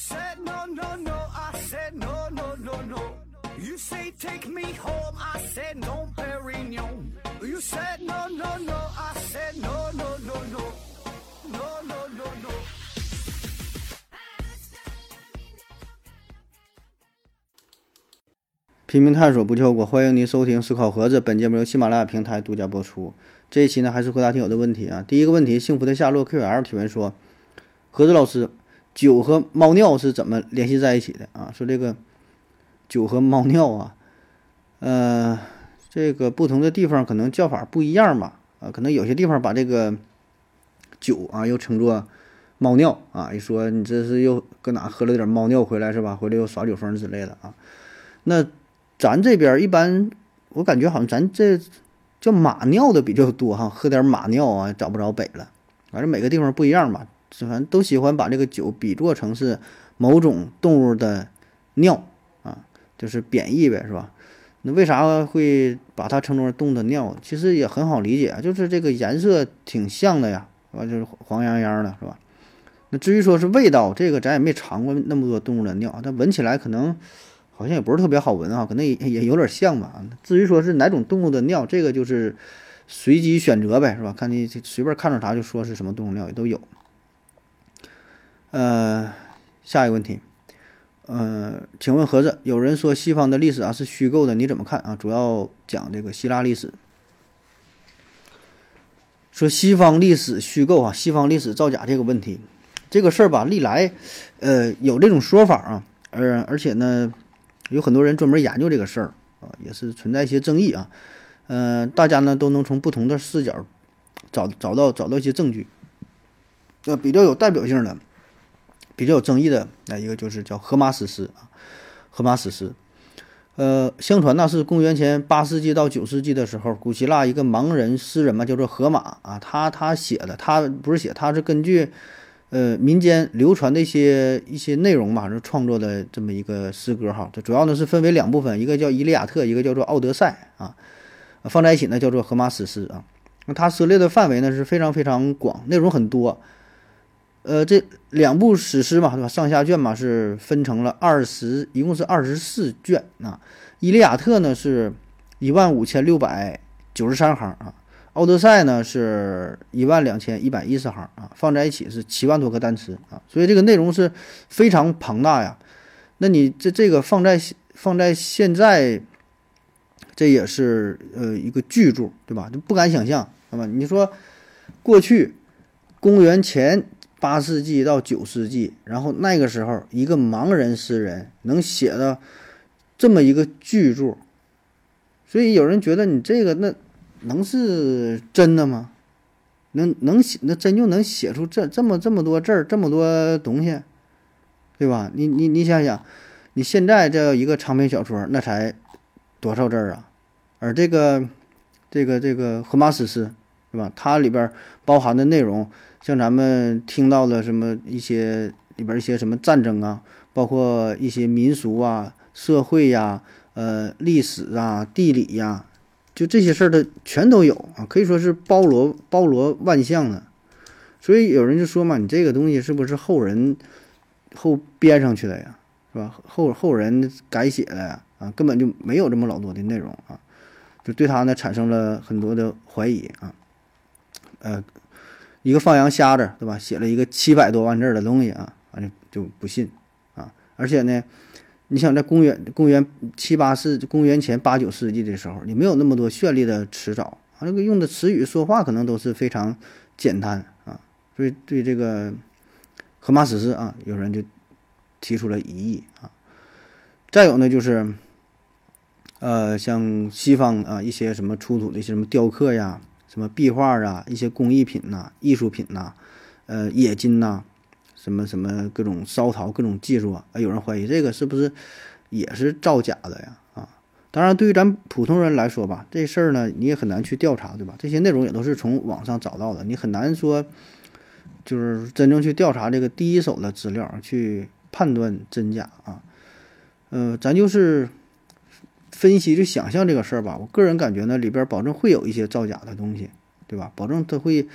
said no, no, no. I said no, no, no, no. You say take me home. I said no, Perignon. You said no, no, no. I said no, no, no, no. No, no, no, no. 拼命探索不跳过，欢迎您收听思考盒子。本节目由喜马拉雅平台独家播出。这一期呢，还是回答听友的问题啊。第一个问题，幸福的夏洛 QL 提问说：盒子老师，酒和猫尿是怎么联系在一起的啊？说这个酒和猫尿啊，呃，这个不同的地方可能叫法不一样吧。啊，可能有些地方把这个酒啊又称作猫尿啊，一说你这是又搁哪喝了点猫尿回来是吧？回来又耍酒疯之类的啊。那咱这边一般，我感觉好像咱这叫马尿的比较多哈，喝点马尿啊，找不着北了。反正每个地方不一样吧，反正都喜欢把这个酒比作成是某种动物的尿啊，就是贬义呗，是吧？那为啥会把它称作动物的尿？其实也很好理解，就是这个颜色挺像的呀，啊，就是黄洋洋的，是吧？那至于说是味道，这个咱也没尝过那么多动物的尿，但闻起来可能。好像也不是特别好闻啊，可能也也有点像吧。至于说是哪种动物的尿，这个就是随机选择呗，是吧？看你随便看着啥就说是什么动物尿也都有。呃，下一个问题，呃，请问盒子，有人说西方的历史啊是虚构的，你怎么看啊？主要讲这个希腊历史，说西方历史虚构啊，西方历史造假这个问题，这个事儿吧，历来呃有这种说法啊，而而且呢。有很多人专门研究这个事儿啊，也是存在一些争议啊。嗯，大家呢都能从不同的视角找找到找到一些证据。呃，比较有代表性的、比较有争议的那一个就是叫《荷马史诗》啊，《荷马史诗》。呃，相传那是公元前八世纪到九世纪的时候，古希腊一个盲人诗人嘛，叫做荷马啊，他他写的，他不是写，他是根据。呃，民间流传的一些一些内容吧，是创作的这么一个诗歌哈。这主要呢是分为两部分，一个叫《伊利亚特》，一个叫做《奥德赛》啊，放在一起呢叫做《荷马史诗》啊。那它涉猎的范围呢是非常非常广，内容很多。呃，这两部史诗嘛，对吧？上下卷嘛是分成了二十，一共是二十四卷啊。《伊利亚特》呢是一万五千六百九十三行啊。奥德赛呢是一万两千一百一十行啊，放在一起是七万多个单词啊，所以这个内容是非常庞大呀。那你这这个放在放在现在，这也是呃一个巨著，对吧？就不敢想象，那么你说过去公元前八世纪到九世纪，然后那个时候一个盲人诗人能写的这么一个巨著，所以有人觉得你这个那。能是真的吗？能能写那真就能写出这这么这么多字儿，这么多东西，对吧？你你你想想，你现在这一个长篇小说，那才多少字儿啊？而这个这个这个《荷马史诗》，是吧？它里边包含的内容，像咱们听到的什么一些里边一些什么战争啊，包括一些民俗啊、社会呀、呃历史啊、地理呀。就这些事儿，的全都有啊，可以说是包罗包罗万象的。所以有人就说嘛，你这个东西是不是后人后编上去的呀？是吧？后后人改写的呀？啊，根本就没有这么老多的内容啊，就对他呢产生了很多的怀疑啊。呃，一个放羊瞎子，对吧？写了一个七百多万字的东西啊，反正就不信啊。而且呢。你想在公元公元七八世公元前八九世纪的时候，你没有那么多绚丽的词藻，啊，那个用的词语说话可能都是非常简单啊，所以对这个荷马史诗啊，有人就提出了疑义啊。再有呢，就是呃，像西方啊一些什么出土的一些什么雕刻呀、什么壁画啊、一些工艺品呐、艺术品呐、呃，冶金呐。什么什么各种烧陶各种技术啊，有人怀疑这个是不是也是造假的呀？啊，当然对于咱普通人来说吧，这事儿呢你也很难去调查，对吧？这些内容也都是从网上找到的，你很难说就是真正去调查这个第一手的资料去判断真假啊。呃，咱就是分析就想象这个事儿吧。我个人感觉呢，里边保证会有一些造假的东西，对吧？保证它会。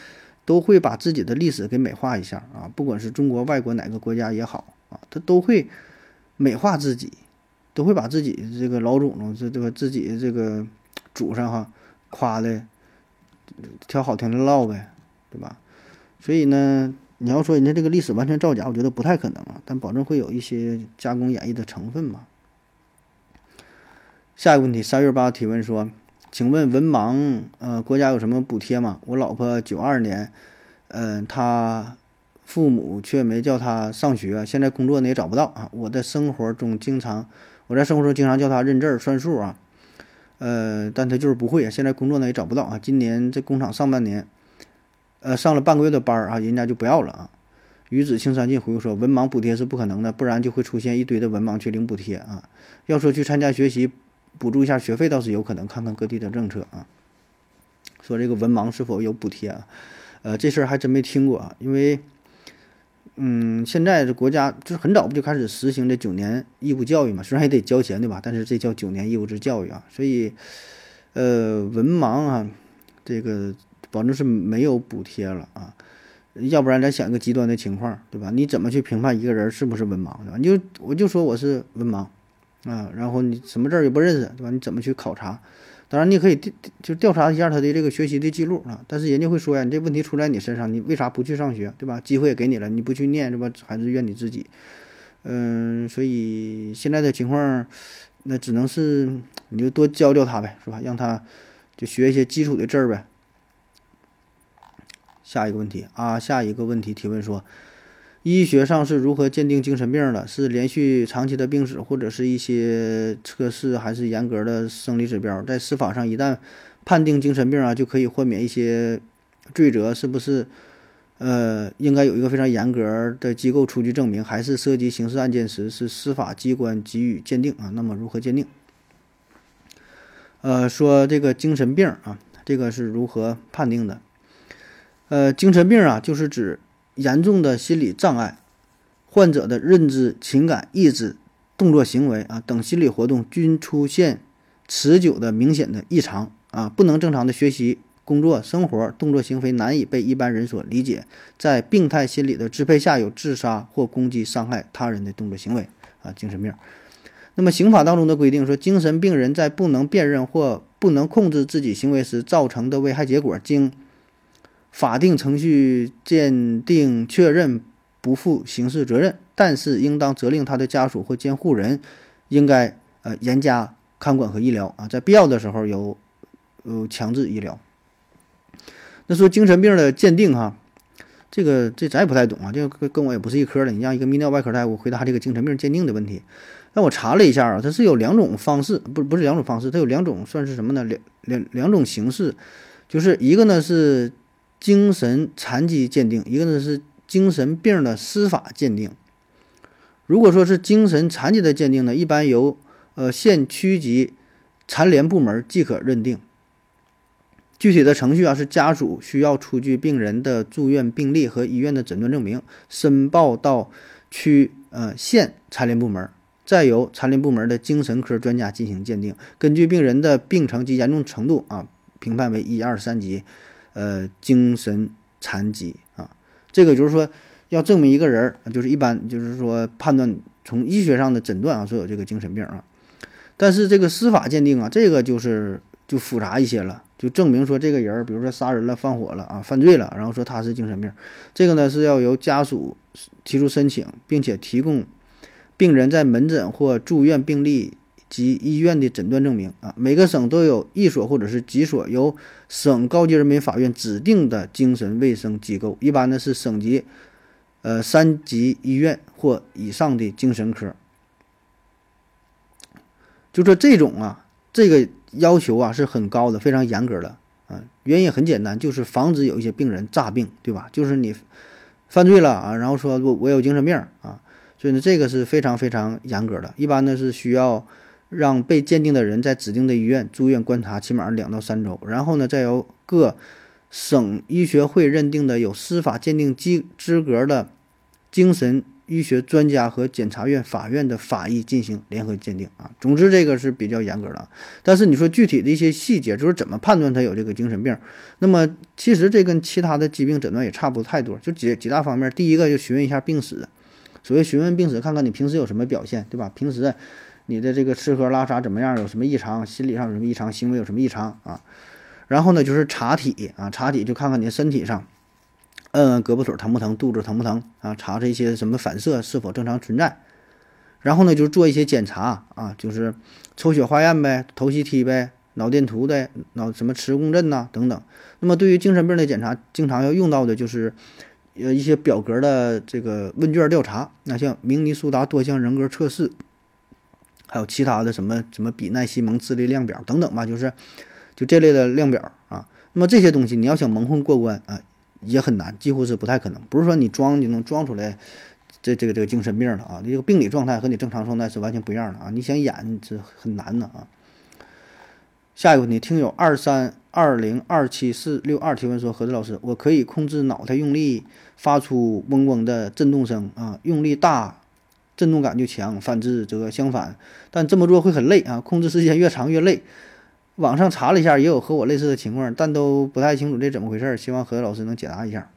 都会把自己的历史给美化一下啊，不管是中国、外国哪个国家也好啊，啊，他都会美化自己，都会把自己这个老祖宗这这个自己这个祖上哈夸的挑好听的唠呗，对吧？所以呢，你要说人家这个历史完全造假，我觉得不太可能啊，但保证会有一些加工演绎的成分嘛。下一个问题，三月八提问说，请问文盲呃国家有什么补贴吗？我老婆九二年，嗯，她父母却没叫她上学，现在工作呢也找不到啊。我的生活中经常，我在生活中经常叫她认字儿算数啊，呃，但她就是不会啊。现在工作呢也找不到啊。今年这工厂上半年，呃，上了半个月的班儿啊，人家就不要了啊。鱼子青山尽回复说，文盲补贴是不可能的，不然就会出现一堆的文盲去领补贴啊。要说去参加学习。补助一下学费倒是有可能，看看各地的政策啊。说这个文盲是否有补贴啊？呃，这事儿还真没听过啊。因为，嗯，现在这国家就是很早不就开始实行这九年义务教育嘛？虽然也得交钱对吧？但是这叫九年义务制教育啊。所以，呃，文盲啊，这个保证是没有补贴了啊。要不然咱想一个极端的情况对吧？你怎么去评判一个人是不是文盲对吧？你就我就说我是文盲。啊，然后你什么字儿也不认识，对吧？你怎么去考察？当然，你可以调就调查一下他的这个学习的记录啊。但是人家会说呀，你这问题出在你身上，你为啥不去上学，对吧？机会也给你了，你不去念，对吧？还是怨你自己。嗯，所以现在的情况，那只能是你就多教教他呗，是吧？让他就学一些基础的字儿呗。下一个问题啊，下一个问题提问说。医学上是如何鉴定精神病的？是连续长期的病史，或者是一些测试，还是严格的生理指标？在司法上，一旦判定精神病啊，就可以豁免一些罪责，是不是？呃，应该有一个非常严格的机构出具证明，还是涉及刑事案件时是司法机关给予鉴定啊？那么如何鉴定？呃，说这个精神病啊，这个是如何判定的？呃，精神病啊，就是指。严重的心理障碍，患者的认知、情感、意志、动作、行为啊等心理活动均出现持久的明显的异常啊，不能正常的学习、工作、生活，动作、行为难以被一般人所理解，在病态心理的支配下有自杀或攻击、伤害他人的动作行为啊，精神病。那么刑法当中的规定说，精神病人在不能辨认或不能控制自己行为时造成的危害结果，经法定程序鉴定确认不负刑事责任，但是应当责令他的家属或监护人应该呃严加看管和医疗啊，在必要的时候有呃强制医疗。那说精神病的鉴定哈，这个这咱也不太懂啊，这个跟我也不是一科的。你让一个泌尿外科大夫回答这个精神病鉴定的问题，那我查了一下啊，它是有两种方式，不不是两种方式，它有两种算是什么呢？两两两种形式，就是一个呢是。精神残疾鉴定，一个呢是精神病的司法鉴定。如果说是精神残疾的鉴定呢，一般由呃县区级残联部门即可认定。具体的程序啊，是家属需要出具病人的住院病历和医院的诊断证明，申报到区呃县残联部门，再由残联部门的精神科专家进行鉴定，根据病人的病程及严重程度啊，评判为一二三级。呃，精神残疾啊，这个就是说，要证明一个人儿，就是一般就是说判断从医学上的诊断啊，说有这个精神病啊。但是这个司法鉴定啊，这个就是就复杂一些了，就证明说这个人儿，比如说杀人了、放火了啊、犯罪了，然后说他是精神病，这个呢是要由家属提出申请，并且提供病人在门诊或住院病历。及医院的诊断证明啊，每个省都有一所或者是几所由省高级人民法院指定的精神卫生机构，一般呢是省级，呃三级医院或以上的精神科。就说这种啊，这个要求啊是很高的，非常严格的啊。原因很简单，就是防止有一些病人诈病，对吧？就是你犯罪了啊，然后说我我有精神病啊，所以呢这个是非常非常严格的，一般呢是需要。让被鉴定的人在指定的医院住院观察起码两到三周，然后呢，再由各省医学会认定的有司法鉴定资资格的精神医学专家和检察院、法院的法医进行联合鉴定啊。总之，这个是比较严格的。但是你说具体的一些细节，就是怎么判断他有这个精神病？那么其实这跟其他的疾病诊断也差不太多，就几几大方面。第一个就询问一下病史，所谓询问病史，看看你平时有什么表现，对吧？平时你的这个吃喝拉撒怎么样？有什么异常？心理上有什么异常？行为有什么异常啊？然后呢，就是查体啊，查体就看看你的身体上，嗯，胳膊腿疼不疼？肚子疼不疼啊？查查一些什么反射是否正常存在。然后呢，就是做一些检查啊，就是抽血化验呗，头 CT 呗，脑电图的，脑什么磁共振呐等等。那么对于精神病的检查，经常要用到的就是呃一些表格的这个问卷调查，那像明尼苏达多项人格测试。还有其他的什么什么比奈西蒙智力量表等等吧，就是就这类的量表啊。那么这些东西你要想蒙混过关啊，也很难，几乎是不太可能。不是说你装就能装出来这这个这个精神病了啊，这个病理状态和你正常状态是完全不一样的啊。你想演这很难的啊。下一个问题，听友二三二零二七四六二提问说：何子老师，我可以控制脑袋用力发出嗡嗡的震动声啊，用力大。震动感就强，反之则相反。但这么做会很累啊，控制时间越长越累。网上查了一下，也有和我类似的情况，但都不太清楚这怎么回事。希望何老师能解答一下。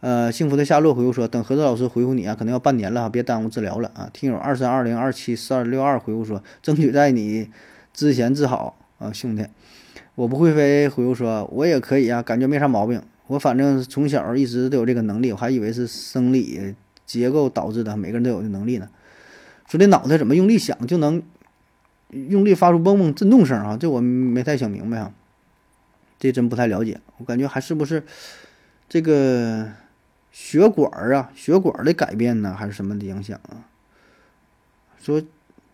呃，幸福的夏洛回复说，等何子老师回复你啊，可能要半年了，别耽误治疗了啊。听友二三二零二七四二六二回复说，争取在你之前治好啊，兄弟。我不会飞回复说，我也可以啊，感觉没啥毛病。我反正从小一直都有这个能力，我还以为是生理。结构导致的，每个人都有的能力呢。说这脑袋怎么用力想就能用力发出嗡嗡震动声啊？这我没太想明白啊，这真不太了解。我感觉还是不是这个血管啊，血管的改变呢，还是什么的影响啊？说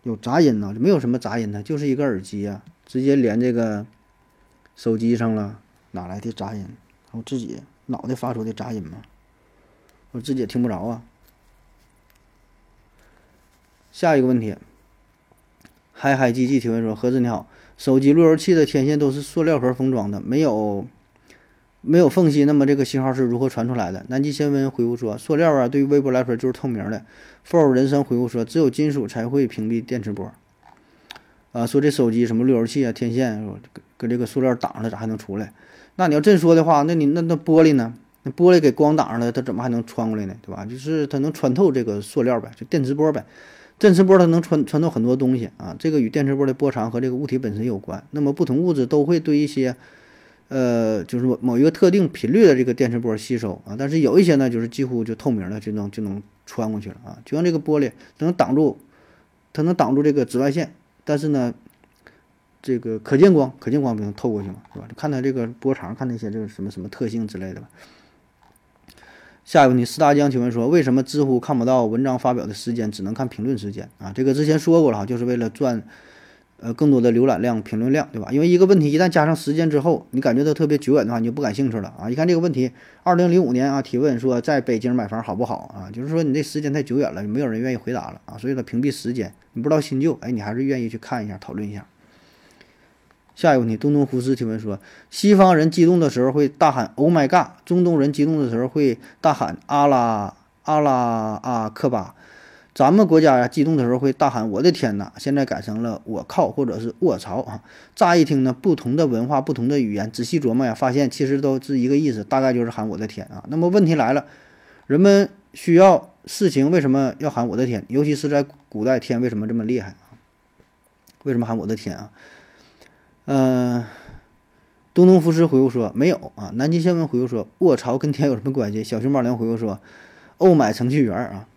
有杂音呢，没有什么杂音呢，就是一个耳机啊，直接连这个手机上了，哪来的杂音？我自己脑袋发出的杂音吗？我自己也听不着啊。下一个问题，嗨嗨机器提问说：“何子你好，手机路由器的天线都是塑料盒封装的，没有没有缝隙，那么这个信号是如何传出来的？”南极先温回复说：“塑料啊，对于微波来说就是透明的。”for 人生回复说：“只有金属才会屏蔽电磁波。”啊，说这手机什么路由器啊，天线跟这个塑料挡上了，咋还能出来？那你要这说的话，那你那那玻璃呢？那玻璃给光挡上了，它怎么还能穿过来呢？对吧？就是它能穿透这个塑料呗，就电磁波呗。电磁波它能穿穿透很多东西啊，这个与电磁波的波长和这个物体本身有关。那么不同物质都会对一些，呃，就是某一个特定频率的这个电磁波吸收啊。但是有一些呢，就是几乎就透明了，就能就能穿过去了啊。就像这个玻璃，能挡住，它能挡住这个紫外线，但是呢，这个可见光，可见光不能透过去嘛，是吧？看它这个波长，看那些这个什么什么特性之类的吧。下一个问题，四大江请问说，为什么知乎看不到文章发表的时间，只能看评论时间啊？这个之前说过了哈，就是为了赚，呃，更多的浏览量、评论量，对吧？因为一个问题一旦加上时间之后，你感觉到特别久远的话，你就不感兴趣了啊。一看这个问题，二零零五年啊，提问说在北京买房好不好啊？就是说你这时间太久远了，没有人愿意回答了啊，所以它屏蔽时间，你不知道新旧，哎，你还是愿意去看一下，讨论一下。下一个问题，东东胡斯提问说：西方人激动的时候会大喊 “Oh my God”，中东人激动的时候会大喊“阿拉阿拉阿克巴”，咱们国家呀激动的时候会大喊“我的天哪”，现在改成了“我靠”或者是“卧槽”啊。乍一听呢，不同的文化、不同的语言，仔细琢磨呀，发现其实都是一个意思，大概就是喊“我的天”啊。那么问题来了，人们需要事情为什么要喊“我的天”？尤其是在古代，天为什么这么厉害啊？为什么喊“我的天”啊？嗯，东东福师回复说没有啊。南极新闻回复说卧槽跟天有什么关系？小熊猫粮回复说，购买程序员啊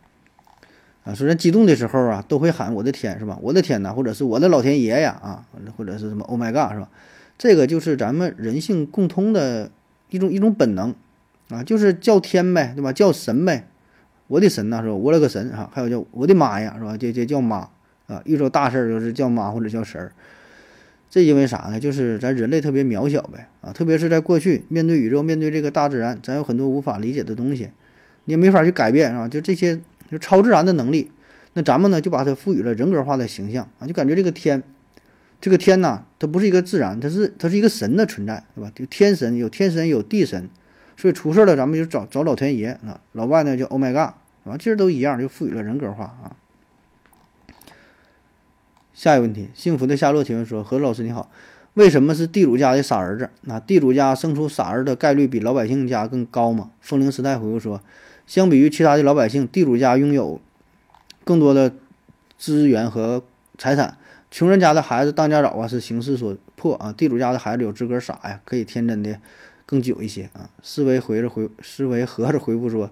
啊，说人激动的时候啊都会喊我的天是吧？我的天呐，或者是我的老天爷呀啊，或者是什么 Oh my God 是吧？这个就是咱们人性共通的一种一种本能啊，就是叫天呗，对吧？叫神呗，我的神呐是吧？我了个神啊！还有叫我的妈呀是吧？这这叫妈啊！遇着大事儿就是叫妈或者叫神儿。这因为啥呢？就是咱人类特别渺小呗，啊，特别是在过去面对宇宙、面对这个大自然，咱有很多无法理解的东西，你也没法去改变，是吧？就这些就超自然的能力，那咱们呢就把它赋予了人格化的形象啊，就感觉这个天，这个天呐，它不是一个自然，它是它是一个神的存在，对吧？就天神有天神有地神，所以出事了咱们就找找老天爷啊，老外呢叫 Oh my God，是吧？其实都一样，就赋予了人格化啊。下一个问题，幸福的夏洛提问说：“何老师你好，为什么是地主家的傻儿子？那地主家生出傻儿的概率比老百姓家更高吗？”风铃时代回复说：“相比于其他的老百姓，地主家拥有更多的资源和财产，穷人家的孩子当家早啊，是形势所迫啊。地主家的孩子有资格傻呀，可以天真的更久一些啊。思维回着回，思维合着回复说，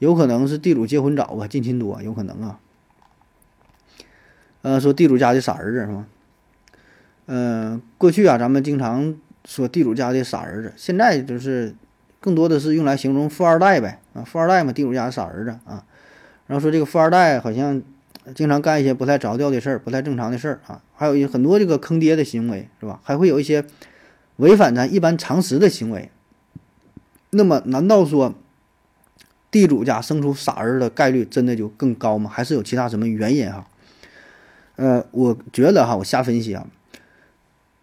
有可能是地主结婚早啊，近亲多，有可能啊。呃，说地主家的傻儿子是吗？嗯，过去啊，咱们经常说地主家的傻儿子，现在就是更多的是用来形容富二代呗啊，富二代嘛，地主家的傻儿子啊。然后说这个富二代好像经常干一些不太着调的事儿，不太正常的事儿啊，还有一很多这个坑爹的行为是吧？还会有一些违反咱一般常识的行为。那么，难道说地主家生出傻儿子的概率真的就更高吗？还是有其他什么原因哈？呃，我觉得哈，我瞎分析啊。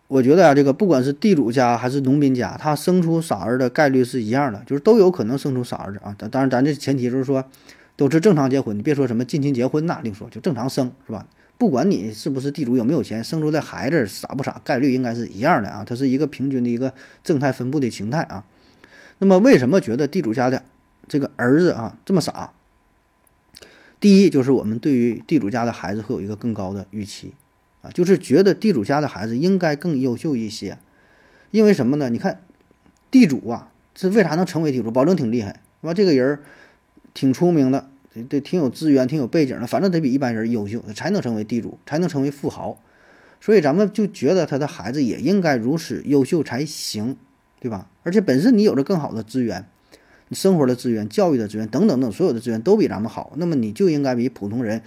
我觉得啊，这个不管是地主家还是农民家，他生出傻儿的概率是一样的，就是都有可能生出傻儿子啊。当当然，咱这前提就是说，都是正常结婚，你别说什么近亲结婚那另说，就正常生是吧？不管你是不是地主，有没有钱，生出的孩子傻不傻，概率应该是一样的啊。它是一个平均的一个正态分布的形态啊。那么，为什么觉得地主家的这个儿子啊这么傻？第一，就是我们对于地主家的孩子会有一个更高的预期。啊就是觉得地主家的孩子应该更优秀一些，因为什么呢？你看，地主啊，这为啥能成为地主？保证挺厉害，是吧？这个人挺出名的，对，挺有资源、挺有背景的，反正得比一般人优秀，才能成为地主，才能成为富豪。所以咱们就觉得他的孩子也应该如此优秀才行，对吧？而且本身你有着更好的资源，生活的资源、教育的资源等等等所有的资源都比咱们好，那么你就应该比普通人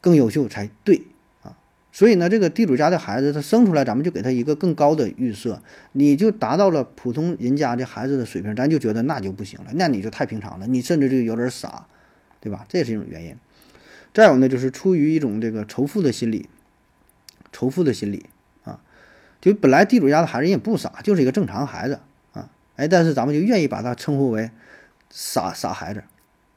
更优秀才对啊。所以呢，这个地主家的孩子他生出来，咱们就给他一个更高的预设，你就达到了普通人家的孩子的水平，咱就觉得那就不行了，那你就太平常了，你甚至就有点傻，对吧？这也是一种原因。再有呢，就是出于一种这个仇富的心理，仇富的心理啊，就本来地主家的孩子也不傻，就是一个正常孩子啊，哎，但是咱们就愿意把他称呼为傻傻孩子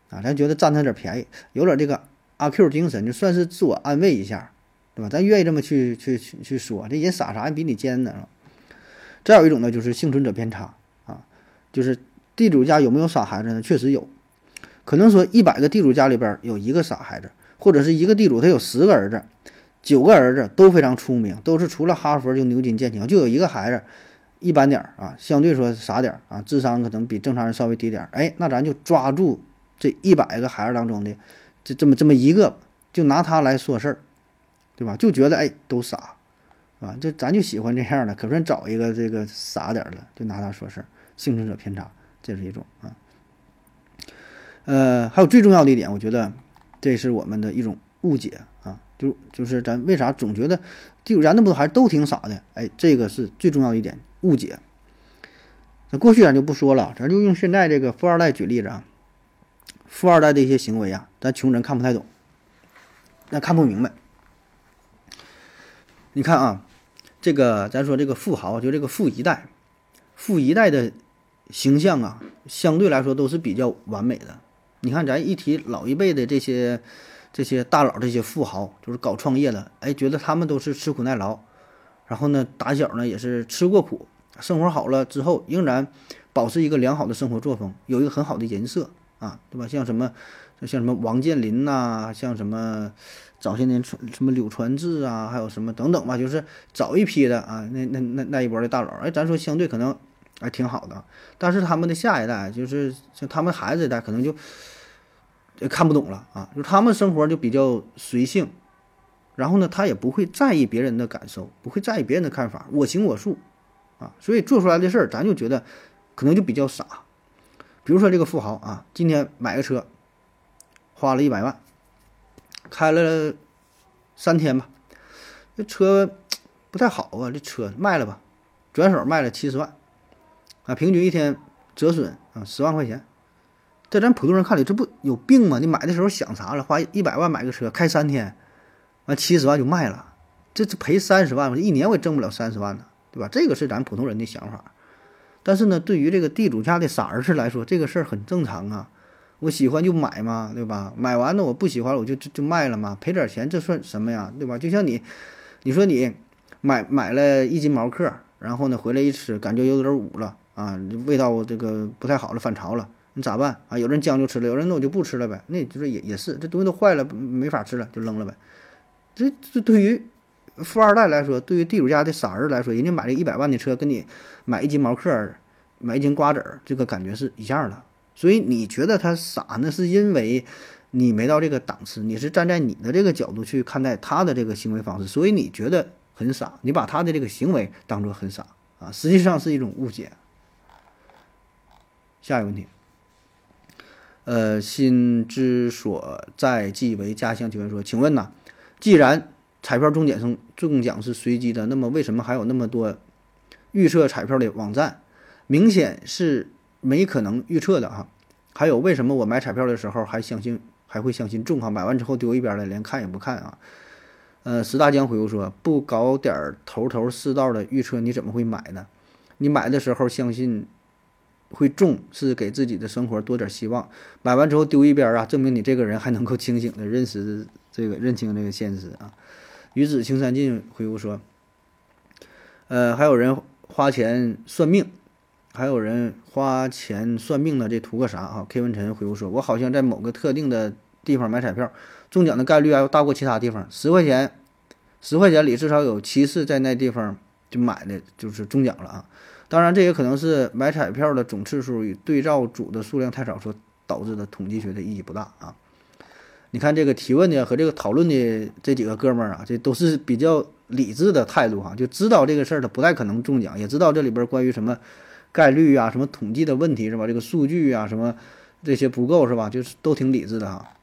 啊，咱觉得占他点便宜，有点这个阿 Q 精神，就算是自我安慰一下。对吧？咱愿意这么去去去去说，这人傻啥也比你尖呢？再有一种呢，就是幸存者偏差啊，就是地主家有没有傻孩子呢？确实有，可能说一百个地主家里边有一个傻孩子，或者是一个地主他有十个儿子，九个儿子都非常聪明，都是除了哈佛就牛津剑桥，就有一个孩子一般点儿啊，相对说傻点儿啊，智商可能比正常人稍微低点儿。哎，那咱就抓住这一百个孩子当中的这这么这么一个，就拿他来说事儿。对吧？就觉得哎，都傻，啊，这咱就喜欢这样的，可算找一个这个傻点儿的，就拿他说事儿，幸存者偏差，这是一种啊。呃，还有最重要的一点，我觉得这是我们的一种误解啊，就就是咱为啥总觉得就咱那么多孩子都挺傻的？哎，这个是最重要的一点误解。那过去咱就不说了，咱就用现在这个富二代举例子啊，富二代的一些行为啊，咱穷人看不太懂，那看不明白。你看啊，这个咱说这个富豪，就这个富一代，富一代的形象啊，相对来说都是比较完美的。你看，咱一提老一辈的这些这些大佬，这些富豪，就是搞创业的，哎，觉得他们都是吃苦耐劳，然后呢，打小呢也是吃过苦，生活好了之后，仍然保持一个良好的生活作风，有一个很好的人设啊，对吧？像什么像什么王健林呐，像什么。早些年什么柳传志啊，还有什么等等吧，就是早一批的啊，那那那那一波的大佬，哎，咱说相对可能还挺好的，但是他们的下一代，就是像他们孩子一代，可能就看不懂了啊，就他们生活就比较随性，然后呢，他也不会在意别人的感受，不会在意别人的看法，我行我素啊，所以做出来的事儿，咱就觉得可能就比较傻。比如说这个富豪啊，今天买个车，花了一百万。开了三天吧，这车不太好啊，这车卖了吧，转手卖了七十万，啊，平均一天折损啊十万块钱，在咱普通人看来，这不有病吗？你买的时候想啥了？花一百万买个车，开三天，完七十万就卖了，这这赔三十万，我一年我也挣不了三十万呢，对吧？这个是咱普通人的想法，但是呢，对于这个地主家的傻儿子来说，这个事儿很正常啊。我喜欢就买嘛，对吧？买完了我不喜欢了，我就就就卖了嘛，赔点钱这算什么呀，对吧？就像你，你说你买买了一斤毛克，然后呢回来一吃，感觉有点捂了啊，味道这个不太好了，反潮了，你咋办啊？有人将就吃了，有人那我就不吃了呗。那就是也也是，这东西都坏了，没法吃了，就扔了呗。这这对于富二代来说，对于地主家的傻儿来说，人家买了一百万的车，跟你买一斤毛克、买一斤瓜子儿，这个感觉是一样的。所以你觉得他傻，那是因为你没到这个档次，你是站在你的这个角度去看待他的这个行为方式，所以你觉得很傻，你把他的这个行为当做很傻啊，实际上是一种误解。下一个问题。呃，心之所在即为家乡。提问说，请问呐，既然彩票中奖中中奖是随机的，那么为什么还有那么多预测彩票的网站？明显是没可能预测的哈。还有，为什么我买彩票的时候还相信还会相信中哈？买完之后丢一边了，连看也不看啊？呃，石大江回复说，不搞点头头是道的预测，你怎么会买呢？你买的时候相信。会中是给自己的生活多点希望，买完之后丢一边啊，证明你这个人还能够清醒的认识这个认清这个现实啊。与子青山尽回复说，呃，还有人花钱算命，还有人花钱算命的，这图个啥啊？K 文晨回复说，我好像在某个特定的地方买彩票，中奖的概率啊要大过其他地方，十块钱，十块钱里至少有七次在那地方就买的就是中奖了啊。当然，这也可能是买彩票的总次数与对照组的数量太少所导致的，统计学的意义不大啊。你看这个提问的和这个讨论的这几个哥们儿啊，这都是比较理智的态度哈，就知道这个事儿他不太可能中奖，也知道这里边关于什么概率啊、什么统计的问题是吧？这个数据啊什么这些不够是吧？就是都挺理智的哈。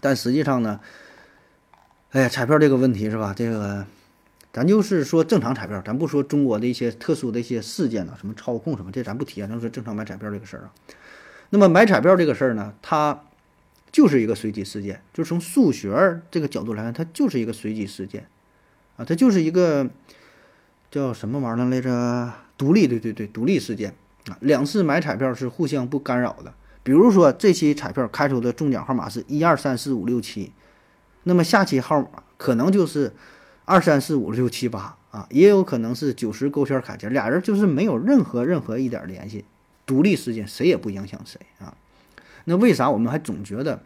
但实际上呢，哎呀，彩票这个问题是吧？这个。咱就是说正常彩票，咱不说中国的一些特殊的一些事件啊，什么操控什么，这咱不提啊。咱说正常买彩票这个事儿啊。那么买彩票这个事儿呢，它就是一个随机事件，就从数学这个角度来看，它就是一个随机事件啊，它就是一个叫什么玩意儿来着？独立，对对对，独立事件啊。两次买彩票是互相不干扰的。比如说这期彩票开出的中奖号码是一二三四五六七，那么下期号码可能就是。二三四五六七八啊，也有可能是九十勾圈卡尖，俩人就是没有任何任何一点联系，独立事件，谁也不影响谁啊。那为啥我们还总觉得，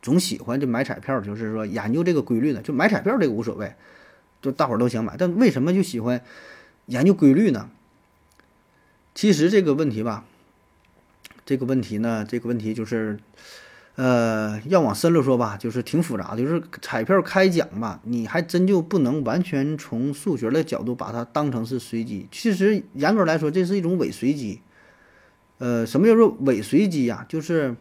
总喜欢就买彩票，就是说研究这个规律呢？就买彩票这个无所谓，就大伙儿都想买，但为什么就喜欢研究规律呢？其实这个问题吧，这个问题呢，这个问题就是。呃，要往深了说吧，就是挺复杂的。就是彩票开奖吧，你还真就不能完全从数学的角度把它当成是随机。其实严格来说，这是一种伪随机。呃，什么叫做伪随机呀？就是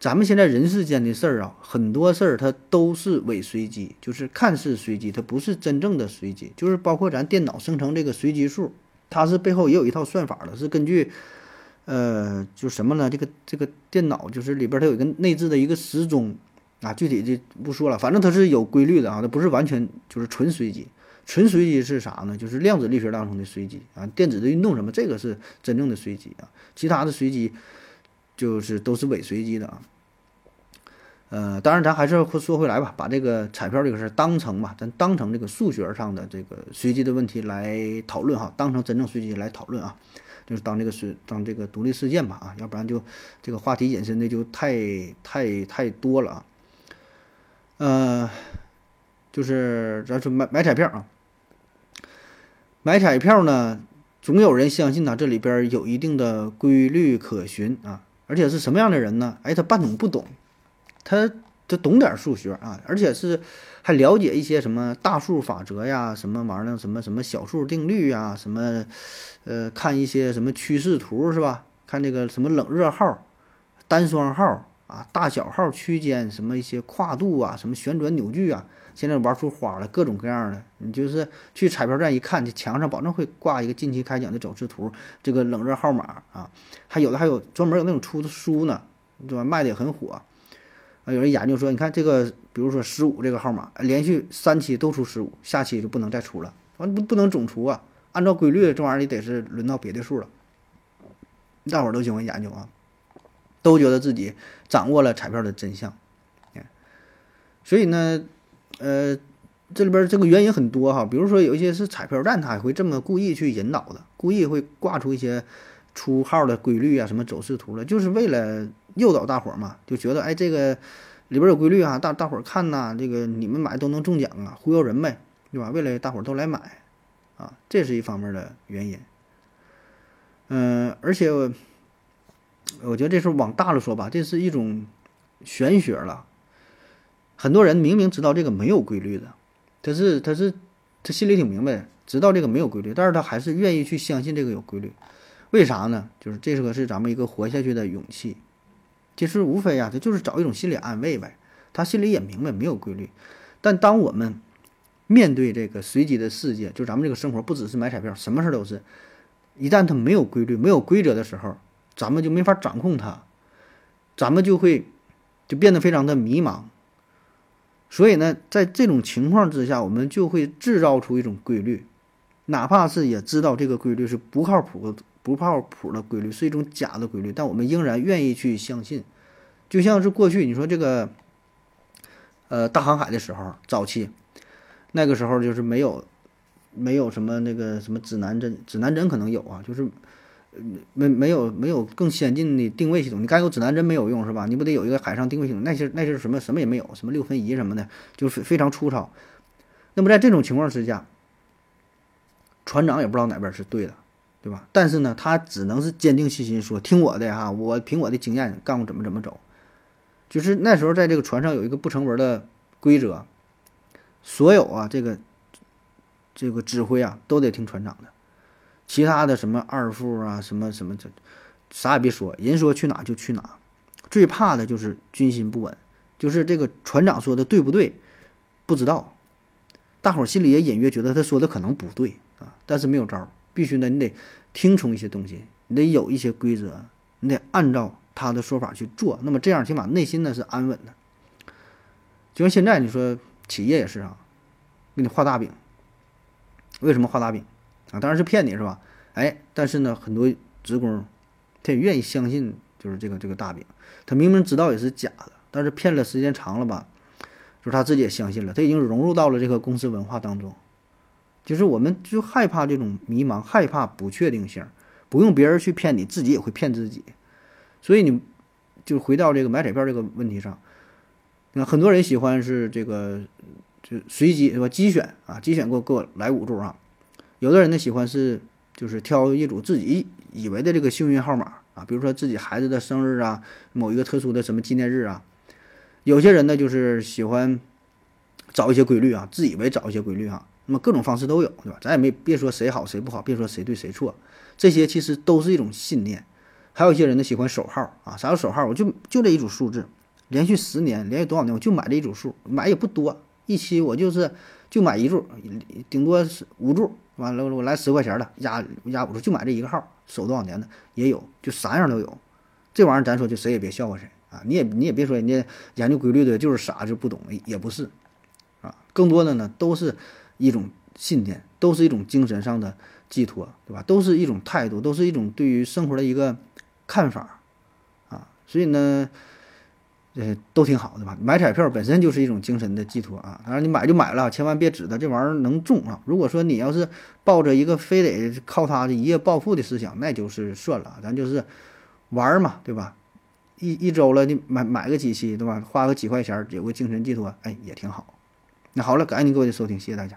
咱们现在人世间的事儿啊，很多事儿它都是伪随机，就是看似随机，它不是真正的随机。就是包括咱电脑生成这个随机数，它是背后也有一套算法的，是根据。呃，就什么呢？这个这个电脑就是里边它有一个内置的一个时钟啊，具体的不说了，反正它是有规律的啊，它不是完全就是纯随机。纯随机是啥呢？就是量子力学当中的随机啊，电子的运动什么，这个是真正的随机啊。其他的随机就是都是伪随机的啊。呃，当然咱还是说回来吧，把这个彩票这个事儿当成吧，咱当成这个数学上的这个随机的问题来讨论哈，当成真正随机来讨论啊。就是当这个是当这个独立事件吧啊，要不然就这个话题引申的就太太太多了啊。呃，就是咱说买买彩票啊，买彩票呢，总有人相信呢，这里边有一定的规律可循啊，而且是什么样的人呢？哎，他半懂不懂，他他懂点数学啊，而且是。还了解一些什么大数法则呀，什么玩意儿，什么什么小数定律呀，什么，呃，看一些什么趋势图是吧？看这个什么冷热号、单双号啊，大小号区间，什么一些跨度啊，什么旋转扭矩啊，现在玩出花了，各种各样的。你就是去彩票站一看，这墙上保证会挂一个近期开奖的走势图，这个冷热号码啊，还有的还有专门有那种出的书呢，对吧？卖的也很火。啊，有人研究说，你看这个，比如说十五这个号码，连续三期都出十五，下期就不能再出了，完不不能总出啊。按照规律，这玩意儿你得是轮到别的数了。大伙儿都喜欢研究啊，都觉得自己掌握了彩票的真相。所以呢，呃，这里边这个原因很多哈，比如说有一些是彩票站，他也会这么故意去引导的，故意会挂出一些出号的规律啊，什么走势图了，就是为了诱导大伙儿嘛，就觉得哎这个里边有规律啊，大大伙儿看呐，这个你们买都能中奖啊，忽悠人呗，对吧？为了大伙儿都来买，啊，这是一方面的原因。嗯，而且我我觉得这是往大了说吧，这是一种玄学了。很多人明明知道这个没有规律的，他是他是他心里挺明白，知道这个没有规律，但是他还是愿意去相信这个有规律。为啥呢？就是这个是咱们一个活下去的勇气。其实无非啊，他就是找一种心理安慰呗。他心里也明白没有规律，但当我们面对这个随机的世界，就咱们这个生活不只是买彩票，什么事都是。一旦他没有规律、没有规则的时候，咱们就没法掌控它，咱们就会就变得非常的迷茫。所以呢，在这种情况之下，我们就会制造出一种规律，哪怕是也知道这个规律是不靠谱的、不靠谱的规律，是一种假的规律，但我们仍然愿意去相信。就像是过去你说这个，呃，大航海的时候，早期那个时候就是没有。没有什么那个什么指南针，指南针可能有啊，就是没没有没有更先进的定位系统。你该有指南针没有用是吧？你不得有一个海上定位系统？那些那些什么什么也没有，什么六分仪什么的，就是非常粗糙。那么在这种情况之下，船长也不知道哪边是对的，对吧？但是呢，他只能是坚定信心说：“听我的哈，我凭我的经验干过怎么怎么走。”就是那时候在这个船上有一个不成文的规则，所有啊这个。这个指挥啊，都得听船长的，其他的什么二副啊，什么什么这，啥也别说，人说去哪就去哪。最怕的就是军心不稳，就是这个船长说的对不对，不知道。大伙儿心里也隐约觉得他说的可能不对啊，但是没有招儿，必须呢，你得听从一些东西，你得有一些规则，你得按照他的说法去做。那么这样起码内心呢是安稳的。就像现在你说企业也是啊，给你画大饼。为什么画大饼啊？当然是骗你是吧？哎，但是呢，很多职工他也愿意相信，就是这个这个大饼，他明明知道也是假的，但是骗了时间长了吧，就是他自己也相信了，他已经融入到了这个公司文化当中。就是我们就害怕这种迷茫，害怕不确定性，不用别人去骗你，自己也会骗自己。所以你就回到这个买彩票这个问题上，那很多人喜欢是这个。就随机是吧？机选啊，机选给我给我来五注啊。有的人呢喜欢是就是挑一组自己以为的这个幸运号码啊，比如说自己孩子的生日啊，某一个特殊的什么纪念日啊。有些人呢就是喜欢找一些规律啊，自以为找一些规律哈。那么各种方式都有，对吧？咱也没别说谁好谁不好，别说谁对谁错，这些其实都是一种信念。还有一些人呢喜欢手号啊，啥叫手号？我就就这一组数字，连续十年，连续多少年，我就买这一组数，买也不多。一期我就是就买一注，顶多是五注，完了我来十块钱的压压五注，就买这一个号，守多少年的也有，就啥样都有。这玩意儿咱说就谁也别笑话谁啊！你也你也别说人家研究规律的就是傻就不懂，也不是啊。更多的呢都是一种信念，都是一种精神上的寄托，对吧？都是一种态度，都是一种对于生活的一个看法啊。所以呢。呃，都挺好的吧？买彩票本身就是一种精神的寄托啊！当然，你买就买了，千万别指着这玩意儿能中啊！如果说你要是抱着一个非得靠它的一夜暴富的思想，那就是算了，咱就是玩嘛，对吧？一一周了，你买买个几期，对吧？花个几块钱，有个精神寄托，哎，也挺好。那好了，感谢您各位的收听，谢谢大家，